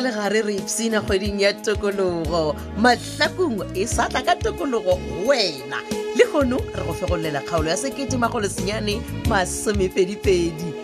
le gare re ipsina kgweding ya tokologo mahlakong e sa tla ka tokologo wena le kgono re go fegolela kgaolo ya sekete magolo senyane masomepedipedi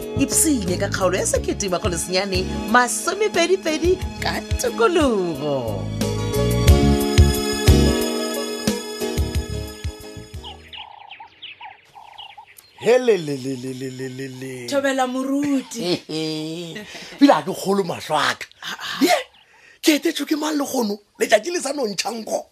ipsene ka kgaolo ya sekete makgolosenyane masomepedipedi ka tokologo helelelelelelele thobela moruti pele a ke kgolo matlho aka ye ke etetsho ke mang le kgono letšatši le sa nontšhanko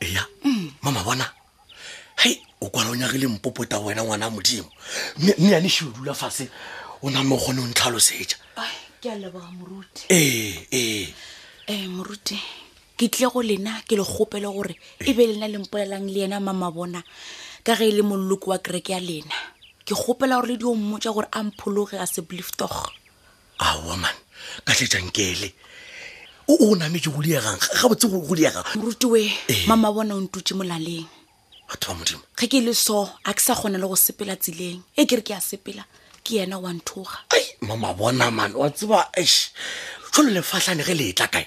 eya mama bona hei o kwala o nyagile mpopota wena ngwana a modimo mme yane šio dula fase o name o kgone o ntlhalosetša ke a leboga moruti ee ee ee moruti ke tle go lena ke le kgopele gore e be lena lempolelang le yena mama bona ka ge e le molloko wa kereke ya lena ke kgopela gore le di o mmotsa gore a mphologe a se bliftoch aowa man ka tletša nkele o o nametše go diegang ga botse go go diega morutoe Ee. mama bona o ntutše molaleng batho ba modimo ge ke le so a ke sa kgona le go sepela tseleng e ke re ke a sepela ke yena wa nthoga ai mama bona man wa tseba eish tsholo lefahlane ge le etla kae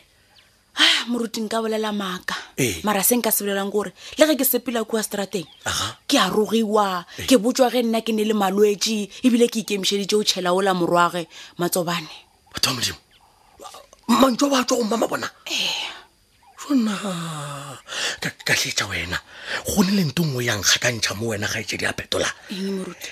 Ah, moruti nka bolela maaka Ee. mara se nka se bolelang kore le ge ke sepela kua strateng Aha. ke a rogiwa ke botswa ge nna ke ne le malwetši ebile ke ikemišeditše o tšhela ola morwage matsobane batho ba modimo mantso ba tswa go mama bona sona ka tletša wena go ne le nto nngwe yang kgakantšha mo wena ga etse di a phetola eng moruti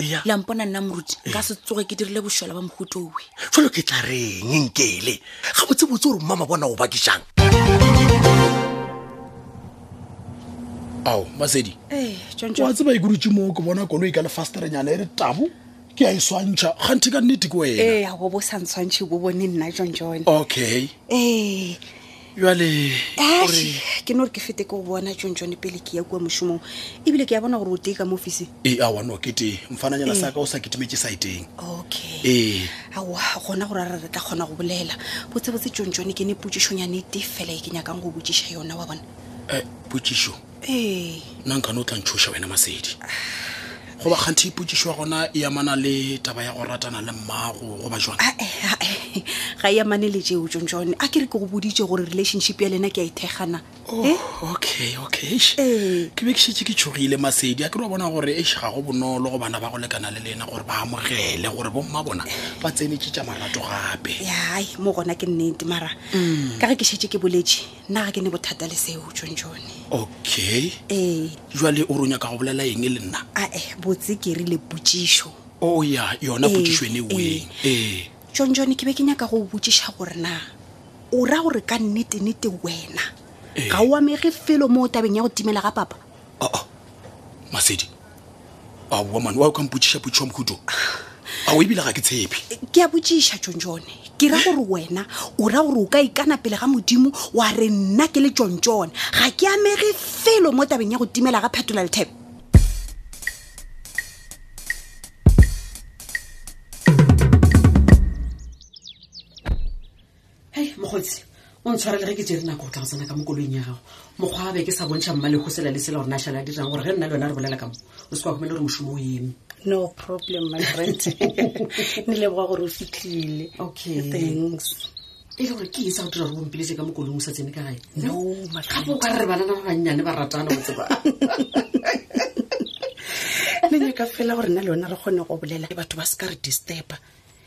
ya lampona nna moruti nka se tsoge ke dirile bošola ba mohutowe jalo ke tla reng nkele ga botsebotse gore mmama bona o bakisang ao masedi ee wa tšontšo tseba ikurutse moo ke bona koloi ka lefasterenyana e re tabo ke a e swantšha kganthe ka nnete ke wena ee a bo bo sa ntshwantšhe bo bone nna john john okay ee bjale ke no re ke fete ke go bona tšong tsone pele ke ya kua mošomong ebile ke ya bona gore o tee ka mo office ee a wano ke tee mfananyana sa ka o sa kitimetse saeteng okay ee aowa gona gore a re re tla kgona go bolela botsebotse tšong tsone ke ne potsišonyane te fela e ke nyakang go botsiša yona wa bona um potsišo ee nna nkane o tla ntšhoša wena masedi goba kganthe ipotsišo ya gona e amana le taba ya go ratana le mmago goba jwang Ah, eh, ah, eh, ga e amane le jeo john john a ke re ke go boditše gore relationship ya lena ke a e thekgana Oh, Eh? okay okay eish. Ee. ke be ke šetse ke tšhogile masedi a ke re wa bona gore eish ga go bonolo go bana ba go lekana le lena gore ba amogele gore bomma bona ba tsenetše tša marato gape ya ai mo gona ke nnete mara ka ge ke šetse ke boletše nna ga ke ne bothata le seo tšontšone okay ee jwale o ronya ka go bolela eng le nna ae botse ke rile potsišo o ya yona Ee, potsišo ene ee. weng ee tšontšone ke be ke nyaka go o botsiša gore na o ra gore ka nnete-nete wena Ee. ga o amege felo mo tabeng ya go timela ga papa oo masedi a boa mane wa o ka mpotsiša potsiša mokhuto a o ebile ga ke tshepe ke a botsiša tsontsone ke ra gore wena o ra gore o ka ikana pele ga modimo wa re nna ke le tsontsone ga ke amege felo mo tabeng ya go timela ga phetola lethebe hei mokgotsi o ntshwara le ge ke tsere nako o tla go tsena ka mo koloing ya gago mokgwa wa be ke sa bontšha mma le go sela le sela gore na šala dirang gore ge nna le yona re bolela ka mo o se kwa gomele gore mošomo o eme no problem my friend ne leboga gore o fitlhile okay thanks e le gore ke e sa go dira gore bompiletse ka mo kolong o sa tsene ka gae no gape o ka re re banana ba bannyane ba ratana go tseba ne nyaka fela gore na le yona re kgone go bolela batho ba se ka re disturba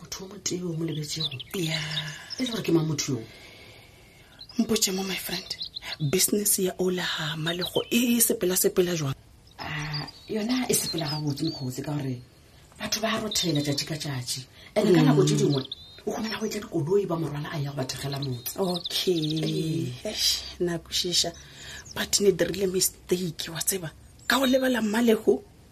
motho o motee o mo lebetsego ya e le gore ke mamotho yoo mpotse mo my friend business ya ola ga malego e e sepela-sepela jwang Ah, yona e sepela gabotse mokgotse ka gore batho ba rothela tšatši ka tšatši and ka nako tše dingwe o kgona go etla dikoloi ba morwala a ya go bathegela motse okay Eish, na kwešiša but ne dirile mistake wa tseba ka go lebala mmalego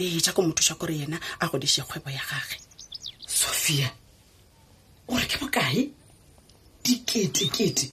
ee ja ko mothuša kore yena a godiše kgwebo ya gage sophia o re ke bokae diketekete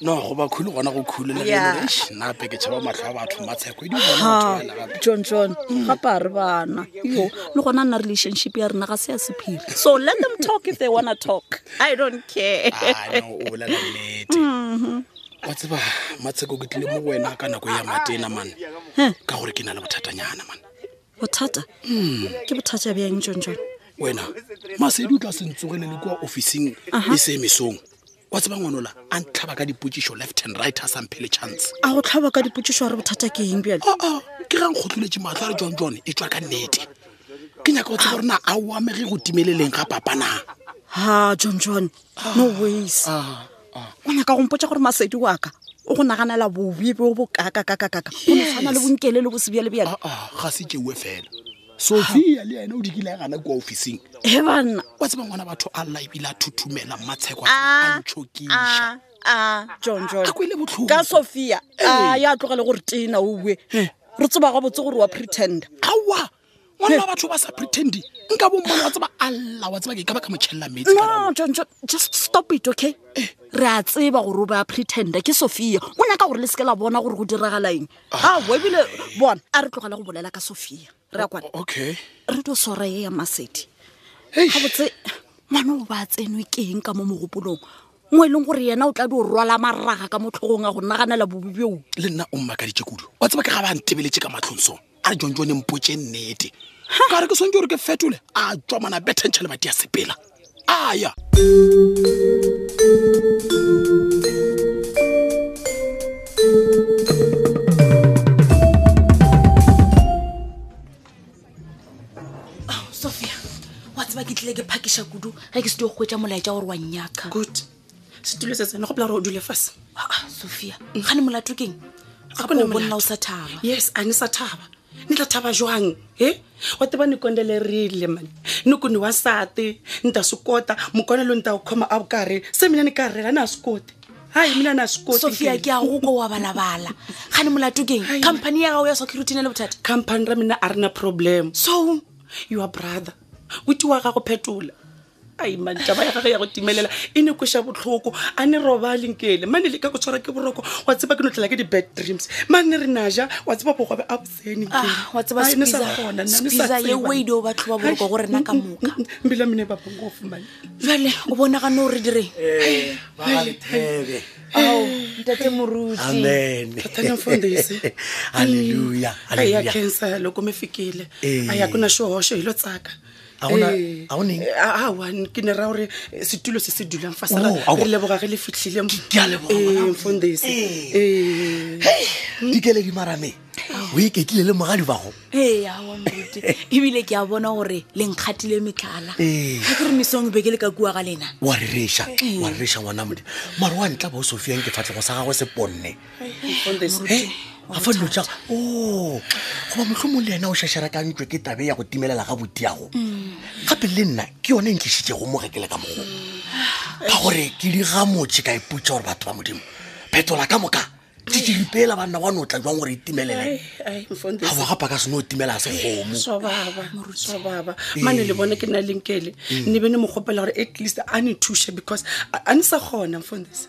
no go ba khulu gona go khulu le Yeah. ge nape ke tšhaba matlho a batho matsheko e di bona batho ba le gape john john gape a re bana yo le gona nna relationship ya rena ga se ya sephiri so let them talk if they wanna talk i don't care Ah, no, o bolela nnete wa tseba matsheko ke tlile mo go wena ka nako ya matena man ka gore ke na le bothatanyana man bothata ke bothata bjang tšontšo wena masedi o tla se ntsogele le kua officing e se mesong wa tseba ngwanola a ntlhaba ka dipotsišo left and right a samphele chance a go tlhaba ka dipotsišo a re bothata ke eng bjale aa ah, ah, ke ga nkgotloletse matlho a re john john e tswa ka nnete ke nyaka go tseba gorena a o amege go timeleleng ga papana ha john john no ways Ah, ah. o nyaka go mpotsa gore masedi wa ka o go naganela bobe bo bo kakakakakaka go no tshwana le bonkele le bosebja le bjale Ah, ah, ga se tšewe fela sophia le yena o dikile a gana kua officing e banna wa tseba ngwana batho a lla ebile a thuthumela mmatsheko a tsena a ntšhokiša a john john A kwele bohloko. ka sophia a ya tlogele gore tena owe re tseba gabotse gore wa pretender aowa ngwana wa batho ba sa pretendi nka bommone wa tseba alla wa tseba ke ka ba ka motšhelela metsi no john john just stop it okay eh. re a tseba gore o be a pretenda ke sophia o nyaka gore le seke la bona gore go diragalaeng ah. a ebile bona a re tlogela go bolela ka sophia re a kwana okay re dio sora e ya masedi ga botse ngwana o ba a tsenwe keng ka mo mogopolong mo e leng gore yena o tla di o rwala maraga ka motlhogong a go naganela bobo bjoo le nna o mmakaditse kudu wa tseba ke ga ba ntebeletse ka matlhong sone a re jonjo ne mpotse nnete ka re ke swantse gore ke fetole a tswa mana bethentšha le bati ya sepela a ya sophia wa tseba ke tlile ke phakiša kudu ge ke se dio go etsa molaetša gore wa nnyaka good setulo se sene go pela gore o dule fase Ah, ah, sophia ga ne molato keng Ga go na gapo o bonna o molato. sa thaba yes a ne sa thaba ne tla thaba jwang e wa teba ni kondele rile mane ni ku ni wasati ni ta swi kota mukona lowu ni ta wu khoma a vukari se mina ni karhela na ha swi koti hayi mina na swi koti sophia ke a go ko wa balabala ga ne molato keng Hai. company ya gago ya security e na le bothata company ra mina a ri na problem so your brother witi wa ga go phetola ai mantaba ya gage ya go timelela e ne kweša botlhoko a ne robale nkele mane le ka go tshwara ke boroko wa tseba ke no tlela ke di-bad dreams mane re na ja wa tseba bogobe a bosene Ah, wa tseba Ai, ne sa Spiza- kgona, ne- ne sa Spiza ye tseba. wade o ba tlhoba boroko go rena ka Ai, moka mm, mm, mbila mene ba bongo fumane jale o bona gane o re direng Eh, ba ga lethebe ao ntate moruti amen Tana mfundisi. halleluya ai ya halleluya cancer loko mi fikile Eh. a ya ku na xihoxo hi lo tsaka a gona Eh, a goneng eh, a- awa, ke ne ra gore eh, setulo se se dulang fa Oh, sara aowa. re leboga ge le fitlhile ke a leboga, bona. mfondesi Eh. dikeledi marame o e ketlile le mogadi bago ee awa moruti ebile ke a bona gore le nkgathile metlala Ee. ga ke re mesong be ke le ka kua ga lena wa rereša wa rereša ngwana modi mare wa ntla ba o sofiang ke fatlego sa gagwe se ponne ga fa dilo tsa o oh, goba motlho mong le ena o šašarakantswe ke tabe ya go timelela ga botiago mm. gape le nna ke yone e ntlišitsego mo rekele ka mogo ka gore ke di ga motse ka iputsa gore batho ba modimo phetola ka moka titiripeela banna wa notla jwang gore itimelele ga wa gapa ka seno o timela se gomomane le bone ke na lenkele mm. ne be ne mo kgopela gore at least a ne thuše because a ne sa kgona mfondese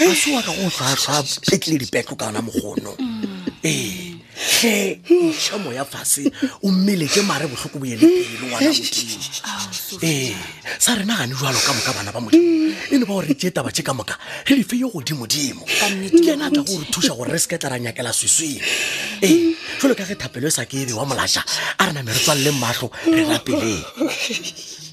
a se wa ka go hlahla petlele dipetlo ka ona mogono ee hle ntšha moya fase o mmele ke mare bohloko bo yele pele ngwana modimo ee sa rena gane jalo ka moka bana ba modimo e ne ba gore tše taba tše ka moka re di fe yo godimodimo yena a tla go re thuša gore re se ka tla ra nyakela swisweng ee jalo ka ge thapelo e sa ke ebe wa molaša a re name re tswaleleng matlho re rapeleng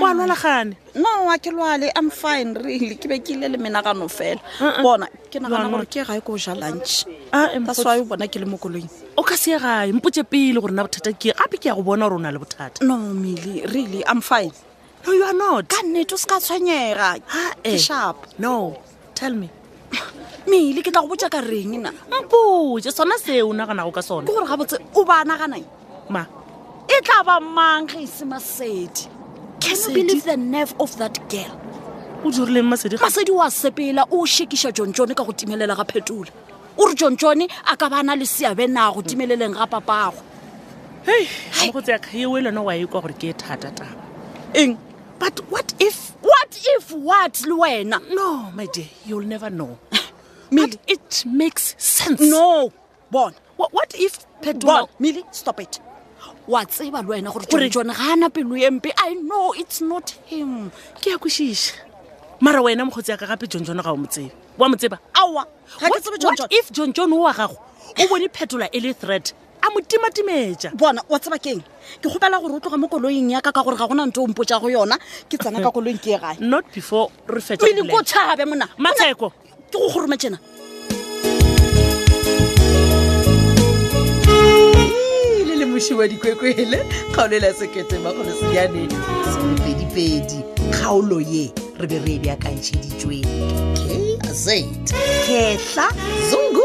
wa lwala gane no wa ke lwale i'm fine really ke be ke ile le menagano fela uh-uh. bona ke nagana gore ke gae ko ja lunch ah, that's why o bona ke le mo koloing o ka se ye gae mpotse pele gore na bothata ke gape ke ya go bona gore o na le bothata no mele really i'm fine no you are not ka nnete o se ka tshwenyega ke sharp no tell me mele ke tla go botsa ka reng na mpotse sona se o naganago ka sona ke gore ga botse o ba naganang ma e tla ba mang ga ise masedi can you believe the nerve of that girl o dirileng masedi masedi wa sepela o shekiša john john ka go timelela ga phetola o re john john a ka ba na le seabe na go timeleleng ga papago hei go tsea kgaeo e lona wa e kwa gore ke e thata taba eng but what if what if what le wena no my dear you'll never know but it makes sense no bona what if phetola mili stop it wa tseba le wena gore gore jone ga ana pelo ye mpe i know it's not him ke ya kwešiša mara wena mokgotsi ya ka gape john jone ga o mo tsebe wa mo tseba awa what if john john o wa gago o bone phetola e le threat a mo timatimetša bona wa tseba keng ke kgopela gore o tloga mo koloing yaka ka gore ga gona nto o mpotsa go yona ke tsena ka koloing ke ye gae not before re fetile ko tšhabe mona matsheko ke go goroma tjena moši wa dikwekwele kgaolo e la sekete magolo senyane sepedipedi kgaolo ye re be re e bjakantšheditšwe kza kehla zungu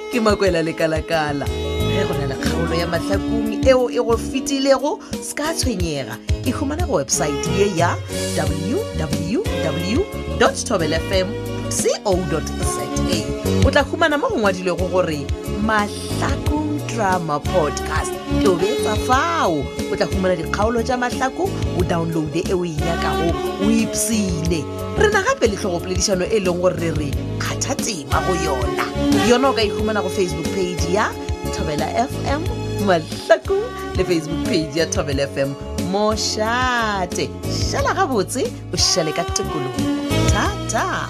ke makwela lekalakala ge go na le kgaolo ya mahlakong eo e go fetilego se ka tshwenyega e humana go websaete ye ya www tobelfm co za o tla humana mo go ngwadilego gore mahlakong drama podcast tobetsa fao o tla humana dikgaolo tša mahlako o downloade e o e nyakago o ipsene re na gape letlhogopoledišano e leng gore re re kgathateng ga go yona yona o ka ikhumana go facebook page ya thobela fm mahlaku le facebook page ya thobela fm mošate šala gabotse o šale ka tikologo thata